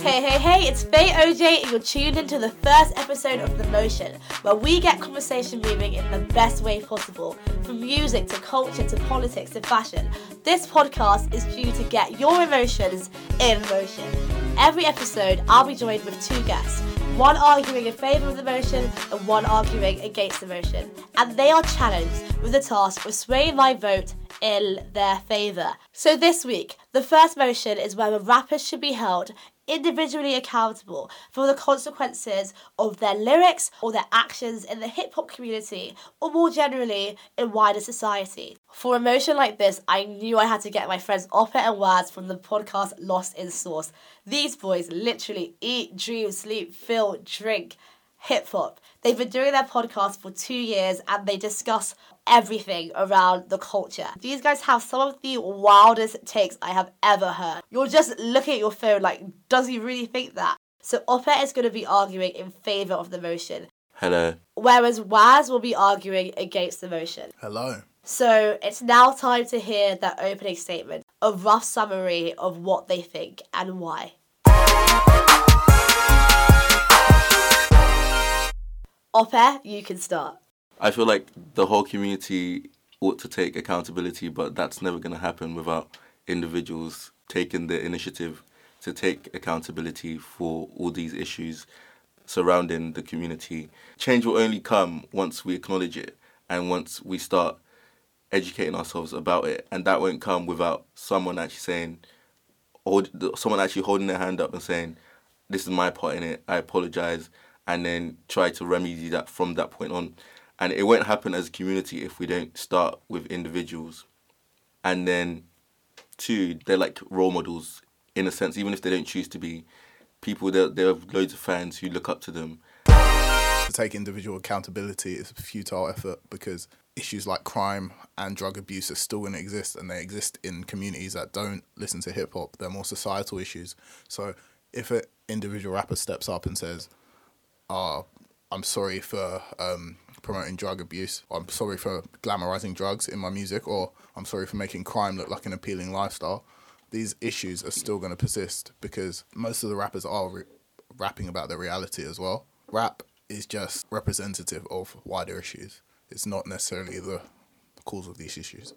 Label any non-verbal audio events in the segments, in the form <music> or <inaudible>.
Hey, hey, hey, it's Fé Oj, and you're tuned into the first episode of The Motion, where we get conversation moving in the best way possible. From music to culture to politics to fashion, this podcast is due to get your emotions in motion. Every episode, I'll be joined with two guests, one arguing in favour of the motion and one arguing against the motion. And they are challenged with the task of swaying my vote in their favour. So this week, the first motion is whether rappers should be held individually accountable for the consequences of their lyrics or their actions in the hip hop community or more generally in wider society. For a motion like this, I knew I had to get my friends Ope and Waz from the podcast Lost in Sauce. These boys literally eat, dream, sleep, feel, drink hip hop. They've been doing their podcast for two years and they discuss everything around the culture. These guys have some of the wildest takes I have ever heard. You're just looking at your phone like, does he really think that? So Ope is going to be arguing in favour of the motion. Hello. Whereas Waz will be arguing against the motion. Hello. So it's now time to hear their opening statement, a rough summary of what they think and why. Ope, you can start. I feel like the whole community ought to take accountability, but that's never going to happen without individuals taking the initiative to take accountability for all these issues surrounding the community. Change will only come once we acknowledge it and once we start educating ourselves about it, and that won't come without someone actually saying, or someone actually holding their hand up and saying, "This is my part in it. I apologize," and then try to remedy that from that point on. And it won't happen as a community if we don't start with individuals. And then, two, they're like role models in a sense, even if they don't choose to be. People, they they have loads of fans who look up to them. To take individual accountability is a futile effort because issues like crime and drug abuse are still going to exist and they exist in communities that don't listen to hip hop. They're more societal issues. So if an individual rapper steps up and says, oh, I'm sorry for um, promoting drug abuse. I'm sorry for glamorizing drugs in my music, or I'm sorry for making crime look like an appealing lifestyle. These issues are still going to persist because most of the rappers are re- rapping about the reality as well. Rap is just representative of wider issues. It's not necessarily the cause of these issues.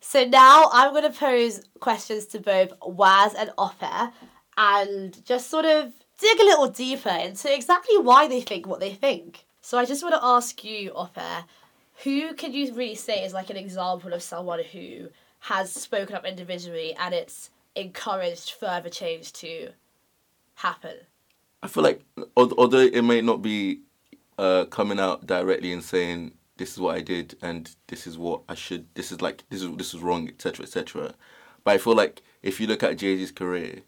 So now I'm going to pose questions to both Waz and Ope and just sort of dig a little deeper into exactly why they think what they think. So I just want to ask you, Ope, who can you really say is like an example of someone who has spoken up individually and it's encouraged further change to happen? I feel like, although it may not be uh, coming out directly and saying this is what I did and this is what I should, this is like this is this is wrong, etc., etc. But I feel like if you look at Jay Z's career,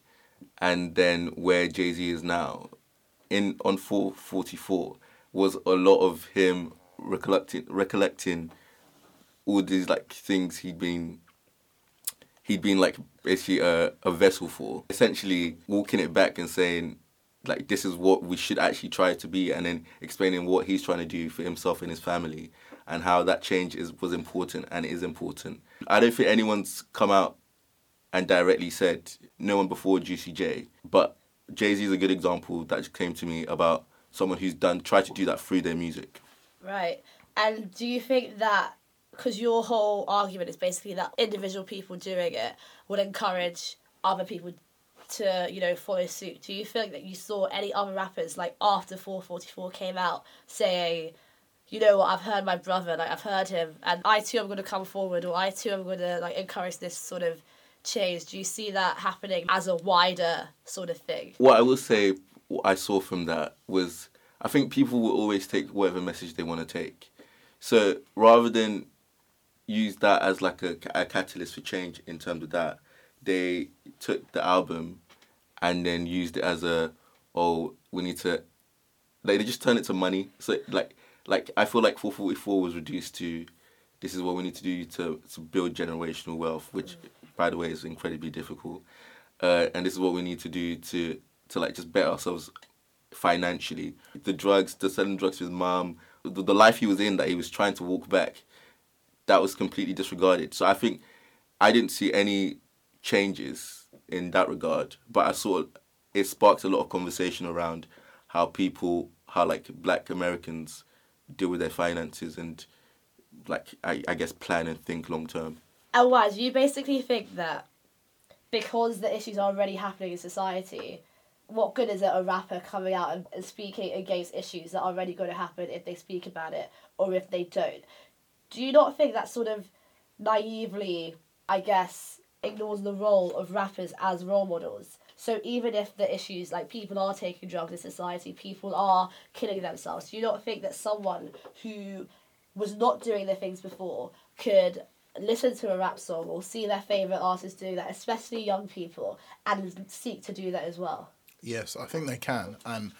and then where Jay Z is now, in on 444 was a lot of him recollecting recollecting all these like things he'd been he'd been like basically a, a vessel for essentially walking it back and saying like this is what we should actually try to be and then explaining what he's trying to do for himself and his family and how that change is was important and is important i don't think anyone's come out and directly said no one before Juicy J. But Jay Z is a good example that came to me about someone who's done tried to do that through their music. Right. And do you think that because your whole argument is basically that individual people doing it would encourage other people to you know follow suit. Do you think that you saw any other rappers like after 444 came out saying? You know what? I've heard my brother, like I've heard him, and I too am going to come forward, or I too am going to like encourage this sort of change. Do you see that happening as a wider sort of thing? What I will say, what I saw from that was, I think people will always take whatever message they want to take. So rather than use that as like a, a catalyst for change in terms of that, they took the album and then used it as a, oh, we need to, like they just turned it to money. So like, like I feel like 444 was reduced to, this is what we need to do to, to build generational wealth, which, by the way, is incredibly difficult. Uh, and this is what we need to do to to like just better ourselves financially. The drugs, the selling drugs to his mom, the, the life he was in that he was trying to walk back, that was completely disregarded. So I think I didn't see any changes in that regard, but I saw it sparked a lot of conversation around how people, how like Black Americans deal with their finances and like I, I guess plan and think long term. And you basically think that because the issues are already happening in society, what good is it a rapper coming out and, speaking against issues that are already going to happen if they speak about it or if they don't? Do you not think that sort of naively, I guess, ignores the role of rappers as role models? So even if the issues like people are taking drugs in society, people are killing themselves, do you not think that someone who was not doing the things before could listen to a rap song or see their favorite artist do that, especially young people, and seek to do that as well? Yes, I think they can. And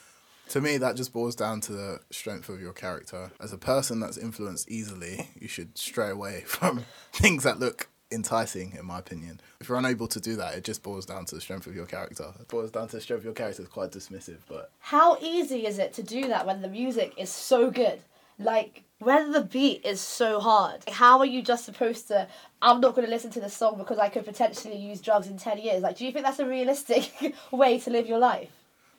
to me, that just boils down to the strength of your character. As a person that's influenced easily, you should stray away <laughs> from things that look enticing, in my opinion. If you're unable to do that, it just boils down to the strength of your character. It boils down to the strength of your character. It's quite dismissive, but How easy is it to do that when the music is so good? Like, when the beat is so hard, how are you just supposed to? I'm not going to listen to the song because I could potentially use drugs in 10 years. Like, do you think that's a realistic <laughs> way to live your life?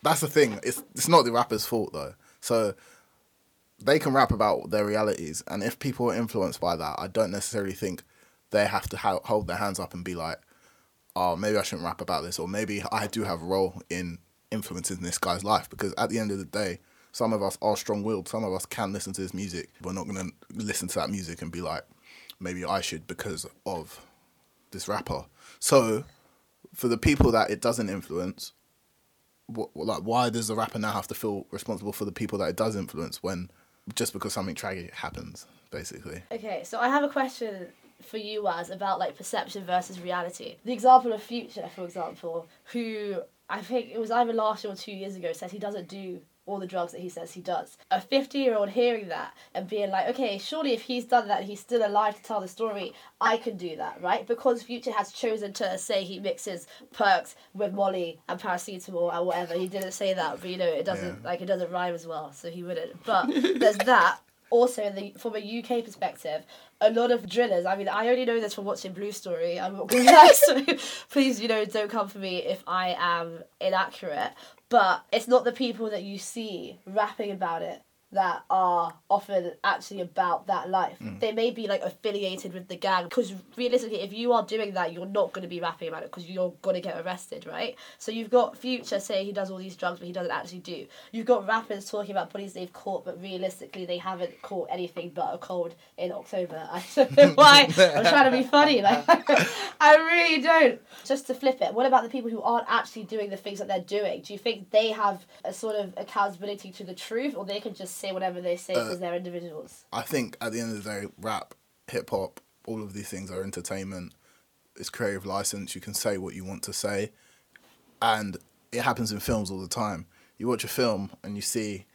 that's the thing. It's it's not the rapper's fault though. So they can rap about their realities, and if people are influenced by that, I don't necessarily think they have to ha- hold their hands up and be like, "Oh, maybe I shouldn't rap about this," or maybe I do have a role in influencing this guy's life. Because at the end of the day, some of us are strong-willed. Some of us can listen to this music. We're not gonna listen to that music and be like, "Maybe I should," because of this rapper. So, for the people that it doesn't influence, what, like why does the rapper now have to feel responsible for the people that it does influence when just because something tragic happens basically Okay, so I have a question for you, Az, about like perception versus reality. The example of Future, for example, who I think it was either last year or two years ago, said he doesn't do all the drugs that he says he does. A 50 year old hearing that and being like, okay, surely if he's done that he's still alive to tell the story, I can do that, right? Because Future has chosen to say he mixes perks with Molly and paracetamol and whatever. He didn't say that, but you know, it doesn't Yeah. like it doesn't rhyme as well, so he wouldn't. But <laughs> there's that. Also, in the, from a UK perspective, a lot of drillers. I mean, I only know this from watching Blue Story. I'm not going to lie, <laughs> so please, you know, don't come for me if I am inaccurate. But it's not the people that you see rapping about it that are often actually about that life. Mm. They may be like affiliated with the gang because realistically, if you are doing that, you're not going to be rapping about it because you're going to get arrested, right? So you've got Future saying he does all these drugs, but he doesn't actually do. You've got rappers talking about bodies they've caught, but realistically, they haven't caught anything but a cold in October. <laughs> I don't know why. I'm trying to be funny, like <laughs> I really don't. Just to flip it, what about the people who aren't actually doing the things that they're doing? Do you think they have a sort of accountability to the truth, or they can just say whatever they say uh, because they're individuals? i think at the end of the day rap hip-hop all of these things are entertainment. It's creative license. You can say what you want to say. And it happens in films all the time. You watch a film and you see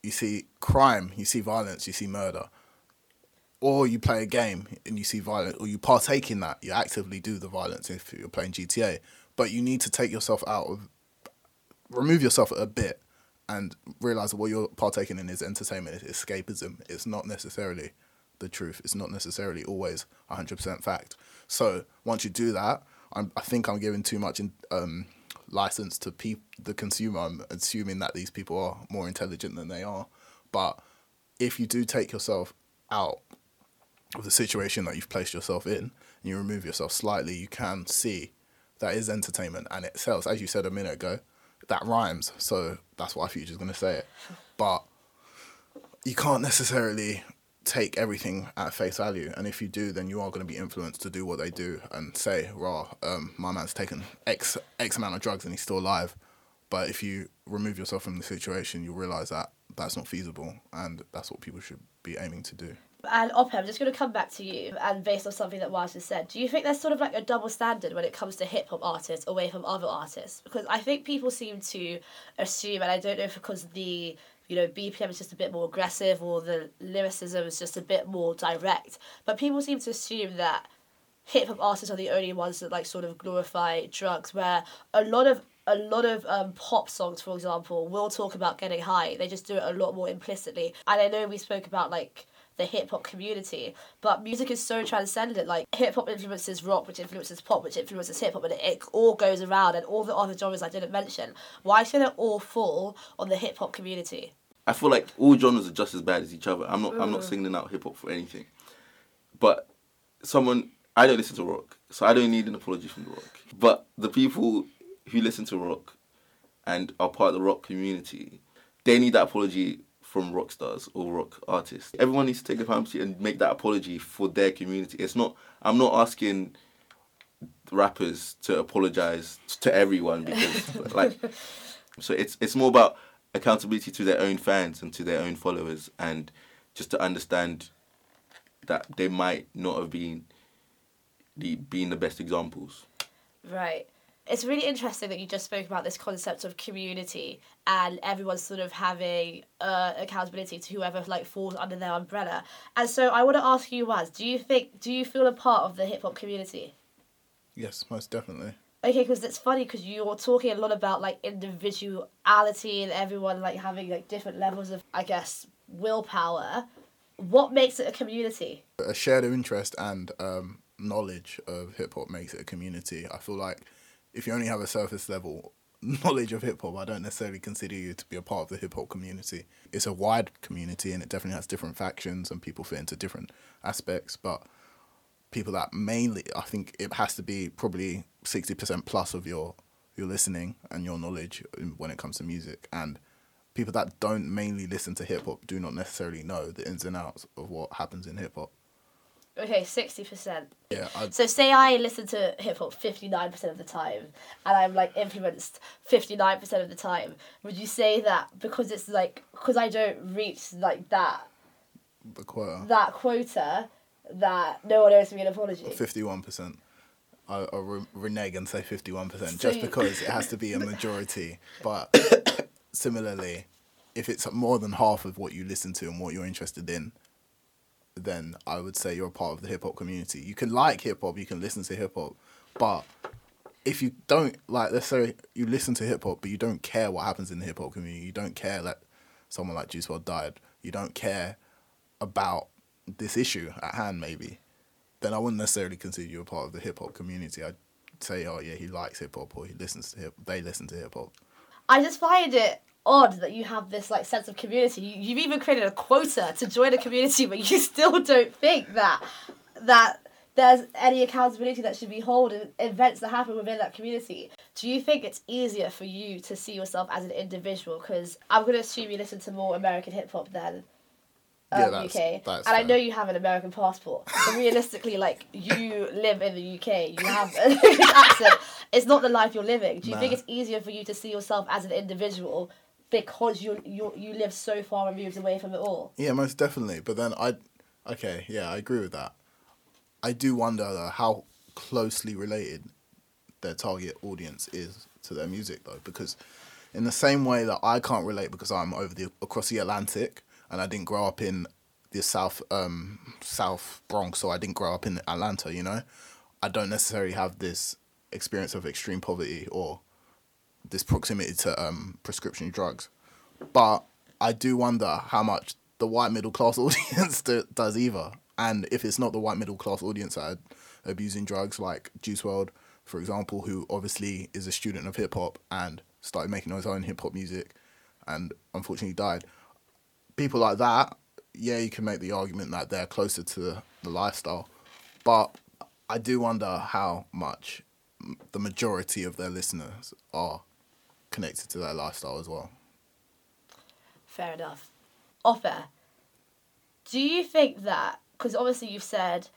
you see crime you see violence you see murder. Or you play a game and you see violence, or you partake in that, you actively do the violence if you're playing GTA. But you need to take yourself out of, remove yourself a bit, and realize what you're partaking in is entertainment, it's escapism. It's not necessarily the truth. It's not necessarily always 100% fact. So once you do that, I'm, I think I'm giving too much in, um, license to peop- the consumer. I'm assuming that these people are more intelligent than they are. But if you do take yourself out of the situation that you've placed yourself in, and you remove yourself slightly, you can see that is entertainment and it sells. As you said a minute ago, that rhymes, so that's why Future's gonna say it. But you can't necessarily take everything at face value, and if you do, then you are to be influenced to do what they do and say, "Raw, um, my man's taken X X amount of drugs and he's still alive." But if you remove yourself from the situation, you'll realize that that's not feasible, and that's what people should be aiming to do. And Ope, I'm just going to come back to you, and based on something that Waz said, do you think there's sort of like a double standard when it comes to hip hop artists away from other artists? Because I think people seem to assume, and I don't know if because the you know BPM is just a bit more aggressive or the lyricism is just a bit more direct, but people seem to assume that hip hop artists are the only ones that like sort of glorify drugs, where a lot of a lot of um, pop songs, for example, will talk about getting high. They just do it a lot more implicitly. And I know we spoke about like the hip hop community, but music is so transcendent. Like hip hop influences rock, which influences pop, which influences hip hop, and it, it all goes around. And all the other genres I didn't mention. Why should it all fall on the hip hop community? I feel like all genres are just as bad as each other. I'm not. I'm not mm. singling out hip hop for anything, but someone I don't listen to rock, so I don't need an apology from the rock. But the people who listen to rock and are part of the rock community, they need that apology from rock stars or rock artists. Everyone needs to take a palm and make that apology for their community. It's not. I'm not asking rappers to apologize to everyone because <laughs> like. So it's it's more about accountability to their own fans and to their own followers, and just to understand that they might not have been the being the best examples. Right. It's really interesting that you just spoke about this concept of community and everyone sort of having uh, accountability to whoever like falls under their umbrella. And so I want to ask you, Waz, do you think do you feel a part of the hip hop community? Yes, most definitely. Okay, because it's funny because you're talking a lot about like individuality and everyone like having like different levels of I guess willpower. What makes it a community? A shared interest and um, knowledge of hip hop makes it a community. I feel like if you only have a surface level <laughs> knowledge of hip hop, I don't necessarily consider you to be a part of the hip hop community. It's a wide community and it definitely has different factions and people fit into different aspects, but people that mainly I think it has to be probably 60% plus of your your listening and your knowledge when it comes to music and people that don't mainly listen to hip hop do not necessarily know the ins and outs of what happens in hip hop. Okay, sixty percent. Yeah. I'd, So say I listen to hip hop fifty nine percent of the time, and I'm like influenced fifty nine percent of the time. Would you say that because it's like because I don't reach like that the quota. that quota, that no one owes me an apology? Fifty-one percent. I, re- renege and say fifty-one percent just because it has to be a <laughs> majority. But similarly, if it's more than half of what you listen to and what you're interested in, then I would say you're a part of the hip hop community. You can like hip hop, you can listen to hip hop, but if you don't like, let's say you listen to hip hop, but you don't care what happens in the hip hop community, you don't care that someone like Juice WRLD died, you don't care about this issue at hand, maybe, then I wouldn't necessarily consider you a part of the hip hop community. I'd say, oh yeah, he likes hip hop or he listens to hip. They listen to hip hop. I just find it odd that you have this like sense of community. You, you've even created a quota to join a community, but you <laughs> still don't think that that there's any accountability that should be held in events that happen within that community. Do you think it's easier for you to see yourself as an individual? Because I'm going to assume you listen to more American hip hop than um, Yeah, that's- UK, that's and I know you have an American passport. But realistically, like you live in the UK, you have an <laughs> <laughs> accent. It's not the life you're living. Do you think it's easier for you to see yourself as an individual because you you you live so far removed away from it all? Yeah, most definitely. But then I, okay, yeah, I agree with that. I do wonder though how closely related their target audience is to their music though, because in the same way that I can't relate because I'm over the across the Atlantic and I didn't grow up in the South um South Bronx, so I didn't grow up in Atlanta. You know, I don't necessarily have this experience of extreme poverty or this proximity to um, prescription drugs. But I do wonder how much the white middle class <laughs> audience do, does either. And if it's not the white middle class audience that are abusing drugs, like Juice WRLD, for example, who obviously is a student of hip hop and started making his own hip hop music and unfortunately died. People like that, yeah, you can make the argument that they're closer to the, the lifestyle. But I do wonder how much the majority of their listeners are connected to their lifestyle as well. Fair enough. Offer, do you think that, because obviously you've said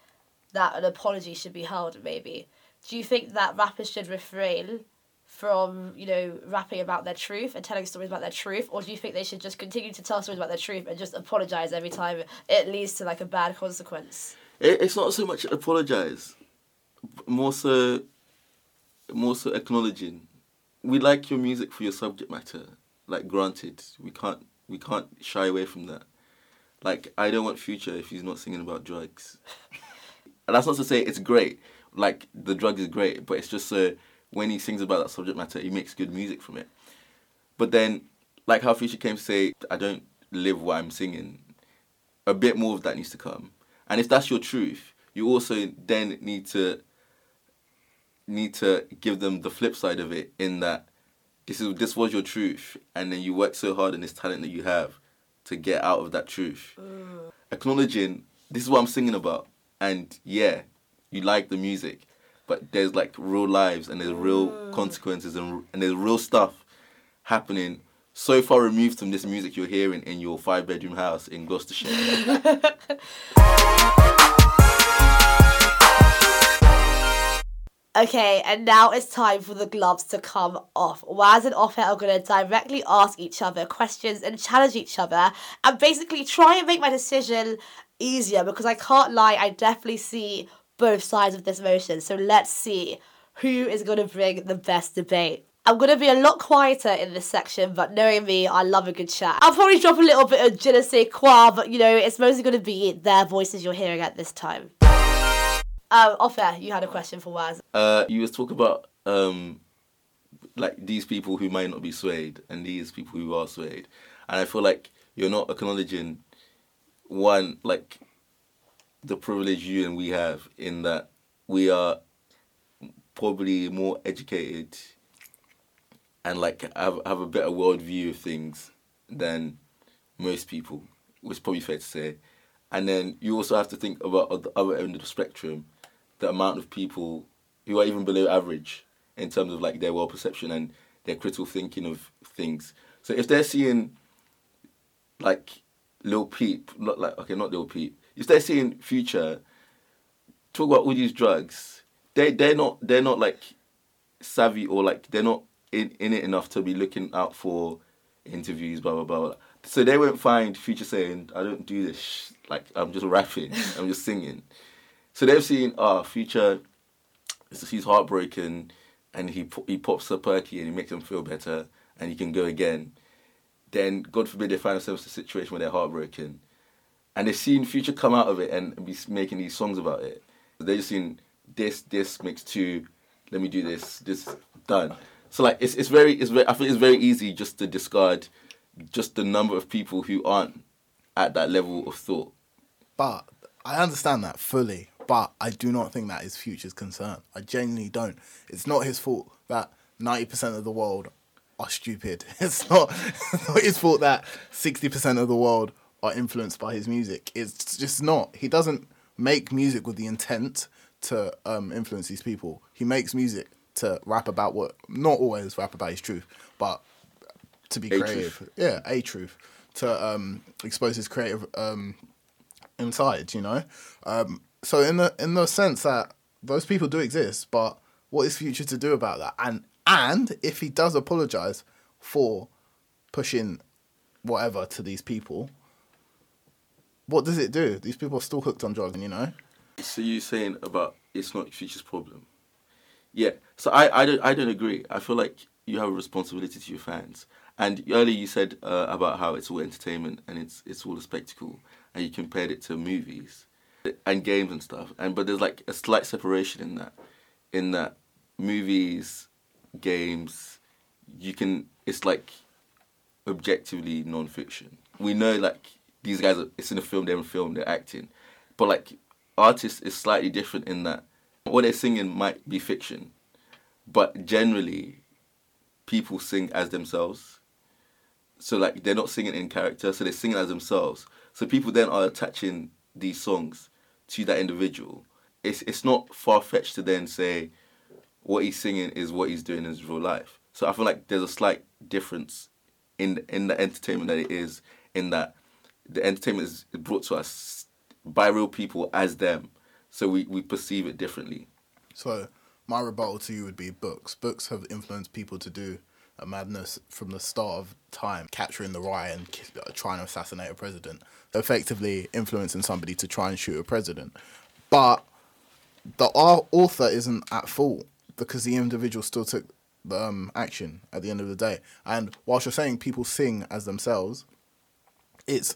that an apology should be held, maybe, do you think that rappers should refrain from, you know, rapping about their truth and telling stories about their truth, or do you think they should just continue to tell stories about their truth and just apologize every time it leads to like a bad consequence? It's not so much apologize, more so, more so acknowledging. We like your music for your subject matter. Like, granted, we can't we can't shy away from that. Like, I don't want Future if he's not singing about drugs. and <laughs> that's not to say it's great. Like, the drug is great, but it's just so when he sings about that subject matter, he makes good music from it. But then, like how Future came to say, I don't live what I'm singing, a bit more of that needs to come. And if that's your truth, you also then need to need to give them the flip side of it in that this is this was your truth and then you work so hard in this talent that you have to get out of that truth. Acknowledging this is what I'm singing about and yeah, you like the music, but there's like real lives and there's real consequences and, and there's real stuff happening so far removed from this music you're hearing in your five bedroom house in Gloucestershire. <laughs> Okay, and now it's time for the gloves to come off. Waz and Ope are going to directly ask each other questions and challenge each other and basically try and make my decision easier because I can't lie, I definitely see both sides of this motion. So let's see who is going to bring the best debate. I'm to be a lot quieter in this section, but knowing me, I love a good chat. I'll probably drop a little bit of je ne but you know, it's mostly to be their voices you're hearing at this time. Um, off air, you had a question for Waz. Uh, you was talking about um, like these people who might not be swayed and these people who are swayed, and I feel like you're not acknowledging one like the privilege you and we have in that we are probably more educated and like have have a better worldview of things than most people, which is probably fair to say. And then you also have to think about the other end of the spectrum, the amount of people who are even below average in terms of like their world perception and their critical thinking of things. So if they're seeing like Lil Peep, not like okay, not Lil Peep, if they're seeing Future talk about all these drugs, they they're not they're not like savvy or like they're not in, in it enough to be looking out for interviews, blah blah blah. blah. So they won't find Future saying, "I don't do this. sh- Like I'm just rapping. I'm just singing." So they've seen, ah, Future. He's heartbroken, and he he pops a perky and he makes them feel better, and he can go again. Then God forbid they find themselves in a situation where they're heartbroken, and they've seen Future come out of it and be making these songs about it. They've seen this this makes two. Let me do this. This done. So like it's it's very it's very I think it's very easy just to discard just the number of people who aren't at that level of thought. But I understand that fully. But I do not think that is Future's concern. I genuinely don't. It's not his fault that ninety percent of the world are stupid. <laughs> It's not, it's not his fault that sixty percent of the world are influenced by his music. It's just not. He doesn't make music with the intent to um, influence these people. He makes music to rap about what not always rap about his truth, but to be A creative. truth. Yeah, a truth to um, expose his creative um, inside. You know, um, so in the in the sense that those people do exist, but what is Future to do about that? And and if he does apologize for pushing whatever to these people, what does it do? These people are still hooked on drugs, you know. So you saying about it's not Future's problem? Yeah. So I, I don't I don't agree. I feel like you have a responsibility to your fans. And earlier you said uh, about how it's all entertainment and it's it's all a spectacle, and you compared it to movies and games and stuff. And but there's like a slight separation in that, in that movies, games, you can it's like objectively non-fiction. We know like these guys are it's in a film, they're in a film, they're acting, but like artists is slightly different in that what they're singing might be fiction, but generally people sing as themselves. So like they're not singing in character, so they're singing as themselves. So people then are attaching these songs to that individual, it's it's not far fetched to then say what he's singing is what he's doing in his real life. So I feel like there's a slight difference in in the entertainment that it is in that the entertainment is brought to us by real people as them, so we, we perceive it differently. So my rebuttal to you would be books. Books have influenced people to do a madness from the start of time, Catcher in the Rye and uh, trying to assassinate a president, effectively influencing somebody to try and shoot a president. But the author isn't at fault because the individual still took the um, action at the end of the day. And whilst you're saying people sing as themselves, it's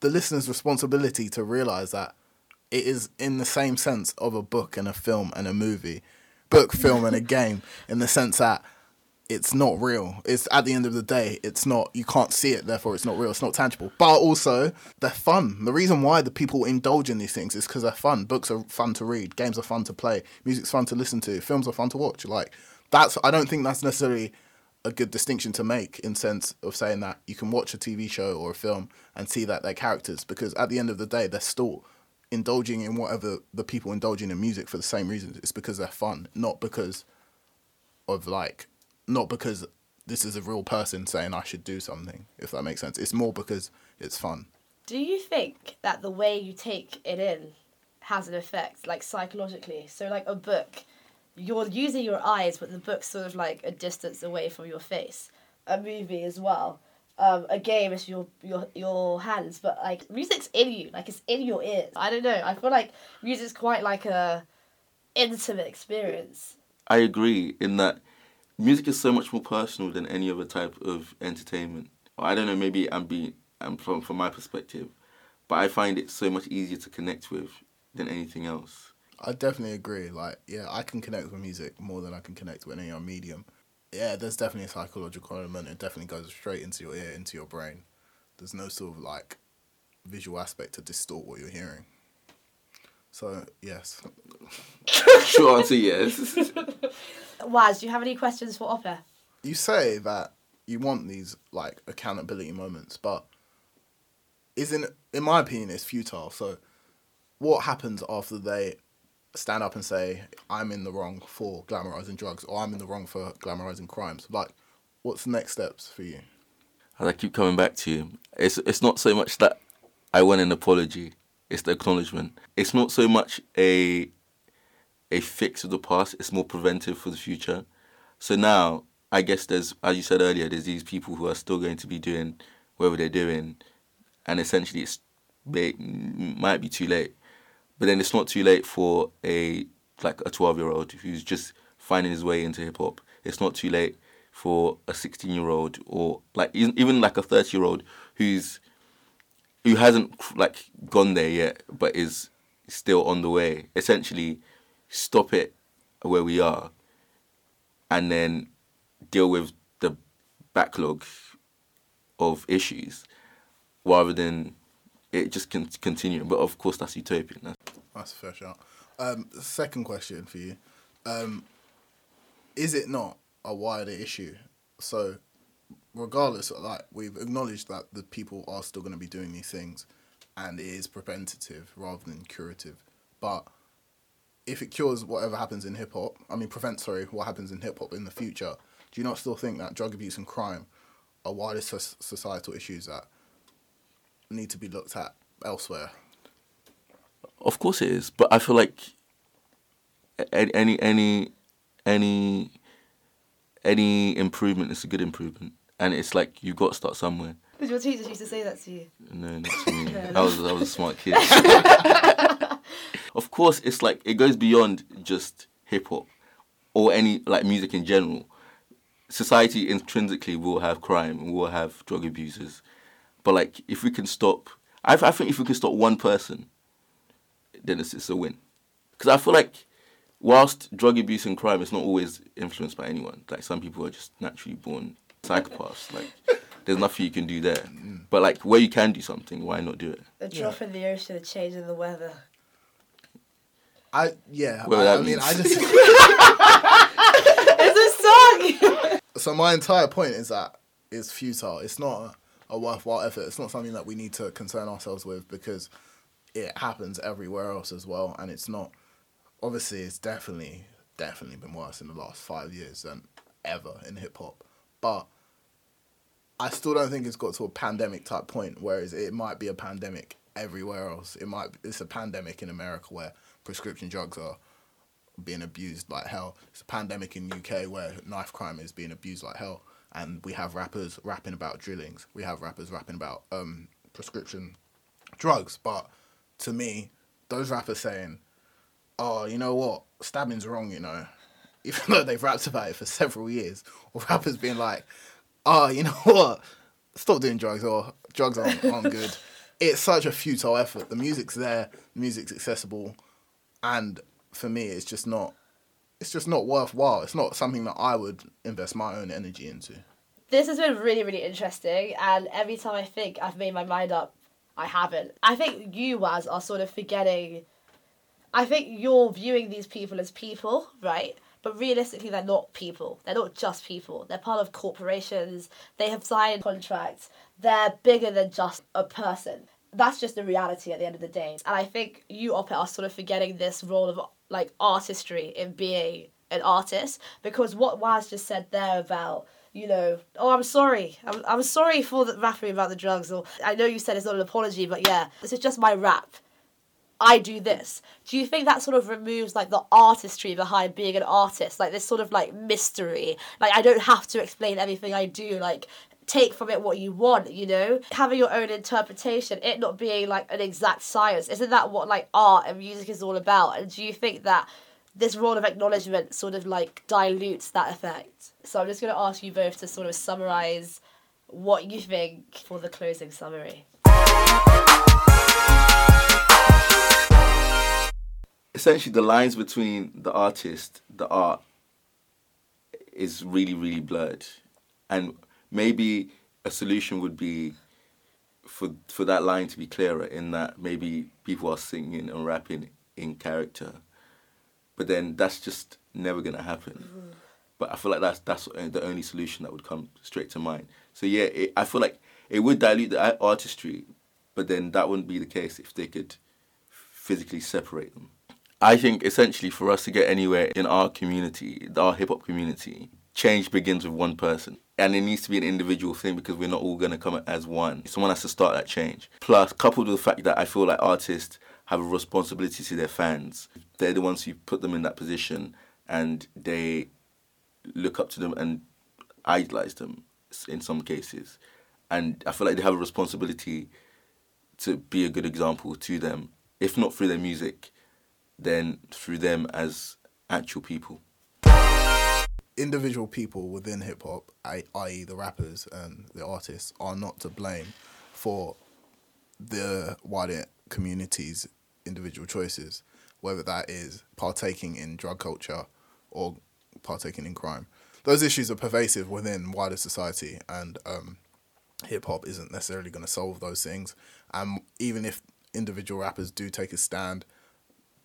the listener's responsibility to realize that it is in the same sense of a book and a film and a movie, book, film, and a <laughs> game, in the sense that it's not real. It's at the end of the day, it's not. You can't see it, therefore it's not real. It's not tangible. But also, they're fun. The reason why the people indulge in these things is because they're fun. Books are fun to read. Games are fun to play. Music's fun to listen to. Films are fun to watch. Like that's. I don't think that's necessarily a good distinction to make in sense of saying that you can watch a TV show or a film and see that they're characters because at the end of the day they're still indulging in whatever the people indulging in music for the same reasons. It's because they're fun, not because of like, not because this is a real person saying I should do something. If that makes sense, it's more because it's fun. Do you think that the way you take it in has an effect, like psychologically? So, like a book, you're using your eyes, but the book's sort of like a distance away from your face. A movie as well. Um, a game is your your your hands, but like music's in you, like it's in your ears. I don't know. I feel like music's quite like a intimate experience. I agree in that music is so much more personal than any other type of entertainment. I don't know, maybe I'm being I'm from from my perspective, but I find it so much easier to connect with than anything else. I definitely agree. Like, yeah, I can connect with music more than I can connect with any other medium. Yeah, there's definitely a psychological element. It definitely goes straight into your ear, into your brain. There's no sort of like visual aspect to distort what you're hearing. So yes, <laughs> Short answer, yes. <laughs> Waz, do you have any questions for Ope? you say that you want these like accountability moments, but isn't in my opinion it's futile. So what happens after they stand up and say I'm in the wrong for glamorizing drugs or I'm in the wrong for glamorizing crimes? Like what's the next steps for you? As I keep coming back to you, it's it's not so much that I want an apology. It's the acknowledgement. It's not so much a a fix of the past. It's more preventive for the future. So now, I guess there's, as you said earlier, there's these people who are still going to be doing whatever they're doing, and essentially it's may, might be too late. But then it's not too late for a like a 12 year old who's just finding his way into hip hop. It's not too late for a 16 year old or like even even like a 30 year old who's who hasn't like gone there yet but is still on the way. Essentially, stop it where we are, and then deal with the backlog of issues rather than it just can continue. But of course, that's utopian. That's That's a fair shout. Um, second question for you. Um, is it not a wider issue? So, regardless, like we've acknowledged that the people are still going to be doing these things, and it is preventative rather than curative. But if it cures whatever happens in hip hop, I mean, prevents sorry what happens in hip hop in the future. Do you not still think that drug abuse and crime are wider so- societal issues that need to be looked at elsewhere? Of course it is, but I feel like any any any any improvement is a good improvement, and it's like you got to start somewhere. Did your teachers used to say that to you? No, not to me. <laughs> I was I was a smart kid. <laughs> of course, it's like it goes beyond just hip hop or any like music in general. Society intrinsically will have crime will have drug abusers, but like if we can stop, I, I think if we can stop one person, then it's, it's a win. Because I feel like whilst drug abuse and crime is not always influenced by anyone, like some people are just naturally born psychopaths. like there's nothing you can do there. But like where you can do something, why not do it? A drop in the ocean, the change in the weather. I yeah. Well, I, that I mean, means- I just. <laughs> It's a song! <laughs> so my entire point is that it's futile. It's not a, a worthwhile effort. It's not something that we need to concern ourselves with because it happens everywhere else as well, and it's not. Obviously, it's definitely definitely been worse in the last five years than ever in hip hop, but I still don't think it's got to a pandemic type point. Whereas it might be a pandemic everywhere else. It might it's a pandemic in America where prescription drugs are being abused like hell. It's a pandemic in UK where knife crime is being abused like hell, and we have rappers rapping about drillings. We have rappers rapping about um, prescription drugs. But to me, those rappers saying, "Oh, you know what? Stabbing's wrong," you know, even though they've rapped about it for several years, or rappers being like, "Oh, you know what? Stop doing drugs," or "Drugs aren't, aren't good." <laughs> It's such a futile effort. The music's there, the music's accessible, and for me, it's just not. It's just not worthwhile. It's not something that I would invest my own energy into. This has been really, really interesting, and every time I think I've made my mind up, I haven't. I think you, Waz, are sort of forgetting. I think you're viewing these people as people, right? But realistically, they're not people. They're not just people. They're part of corporations. They have signed contracts. They're bigger than just a person. That's just the reality at the end of the day. And I think you, Ope, are sort of forgetting this role of like artistry in being an artist because what Waz just said there about you know, oh, I'm sorry. I'm, I'm sorry for the rapping about the drugs. Or I know you said it's not an apology, but yeah, this is just my rap. I do this. Do you think that sort of removes like the artistry behind being an artist? Like this sort of like mystery. Like I don't have to explain everything I do. Like take from it what you want, you know? Having your own interpretation, it not being like an exact science. Isn't that what like art and music is all about? And do you think that this role of acknowledgement sort of like dilutes that effect? So I'm just going to ask you both to sort of summarize what you think for the closing summary. Essentially, the lines between the artist, the art, is really, really blurred, and maybe a solution would be for for that line to be clearer. In that maybe people are singing and rapping in character, but then that's just never gonna happen. Mm-hmm. But I feel like that's that's the only solution that would come straight to mind. So yeah, it, I feel like it would dilute the artistry, but then that wouldn't be the case if they could physically separate them. I think essentially for us to get anywhere in our community, our hip hop community, change begins with one person. And it needs to be an individual thing because we're not all going to come as one. Someone has to start that change. Plus, coupled with the fact that I feel like artists have a responsibility to their fans. They're the ones who put them in that position and they look up to them and idolize them in some cases. And I feel like they have a responsibility to be a good example to them, if not through their music, then through them as actual people. Individual people within hip hop, i.e., the rappers and the artists, are not to blame for the wider community's individual choices, whether that is partaking in drug culture or partaking in crime. Those issues are pervasive within wider society, and um, hip hop isn't necessarily going to solve those things. And even if individual rappers do take a stand,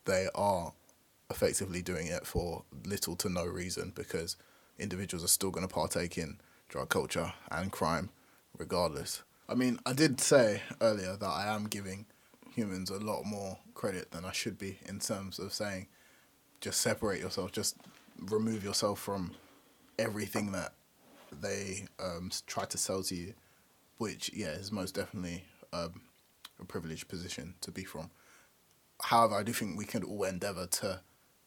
they are effectively doing it for little to no reason because individuals are still going to partake in drug culture and crime regardless. I mean, I did say earlier that I am giving humans a lot more credit than I should be in terms of saying just separate yourself, just remove yourself from everything that they um, try to sell to you, which, yeah, is most definitely um, a privileged position to be from however, I do think we can all endeavour to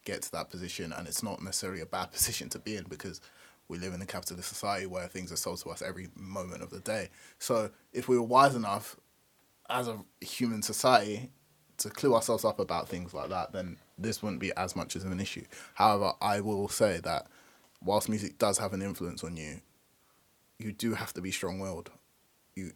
get to that position, and it's not necessarily a bad <laughs> position to be in because we live in a capitalist society where things are sold to us every moment of the day. So if we were wise enough as a human society to clue ourselves up about things like that, then this wouldn't be as much as an issue. However, I will say that whilst music does have an influence on you, you do have to be strong willed. You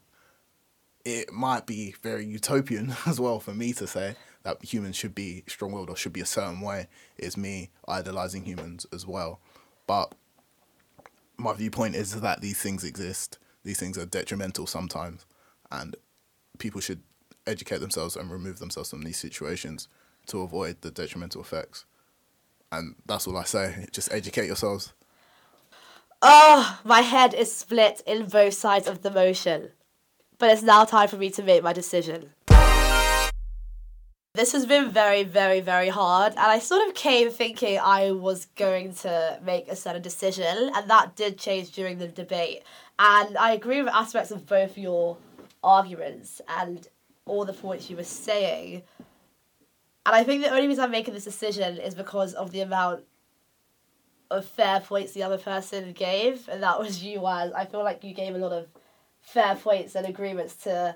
it might be very utopian <laughs> as well for me to say that humans should be strong willed or should be a certain way is me idolizing humans as well. But my viewpoint is that these things exist. These things are detrimental sometimes, and people should educate themselves and remove themselves from these situations to avoid the detrimental effects. And that's all I say. Just educate yourselves. Oh, my head is split in both sides of the motion. But it's now time for me to make my decision. This has been very, very, very hard, and I sort of came thinking I was going to make a certain decision, and that did change during the debate. And I agree with aspects of both your arguments and all the points you were saying. And I think the only reason I'm making this decision is because of the amount of fair points the other person gave, and that was you, as I feel like you gave a lot of fair points and agreements to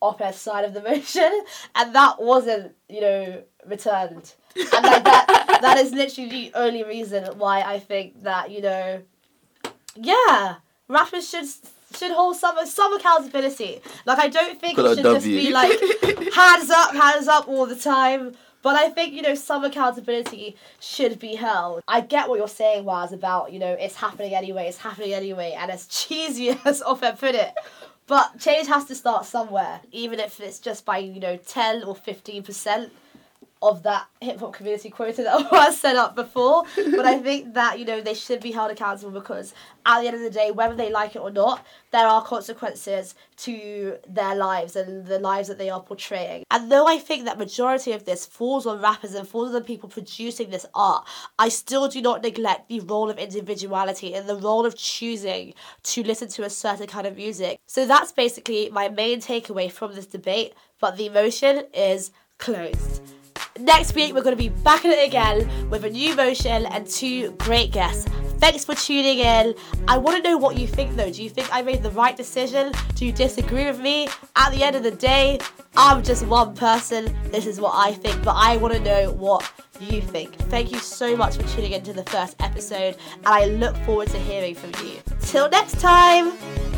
Ope's side of the motion, <laughs> and that wasn't, you know, returned. And like that, that is literally the only reason why I think that you know, yeah, rappers should should hold some some accountability. Like I don't think it should just be <laughs> like hands up, hands up all the time. But I think, you know, some accountability should be held. I get what you're saying, Waz, about, you know, it's happening anyway, it's happening anyway, and as <laughs> cheesy as Ope put it. But change has to start somewhere, even if it's just by, you know, 10 or 15% of that hip hop community quota that <laughs> was set up before. but I think that, you know, they should be held accountable because at the end of the day, whether they like it or not, there are consequences to their lives and the lives that they are portraying. And though I think that majority of this falls on rappers and falls on the people producing this art, I still do not neglect the role of individuality and the role of choosing to listen to a certain kind of music. So that's basically my main takeaway from this debate, but the motion is closed. Next week, we're going to be back at it again with a new motion and two great guests. Thanks for tuning in. I want to know what you think though. Do you think I made the right decision? Do you disagree with me? At the end of the day, I'm just one person. This is what I think, but I want to know what you think. Thank you so much for tuning in to the first episode, and I look forward to hearing from you. Till next time!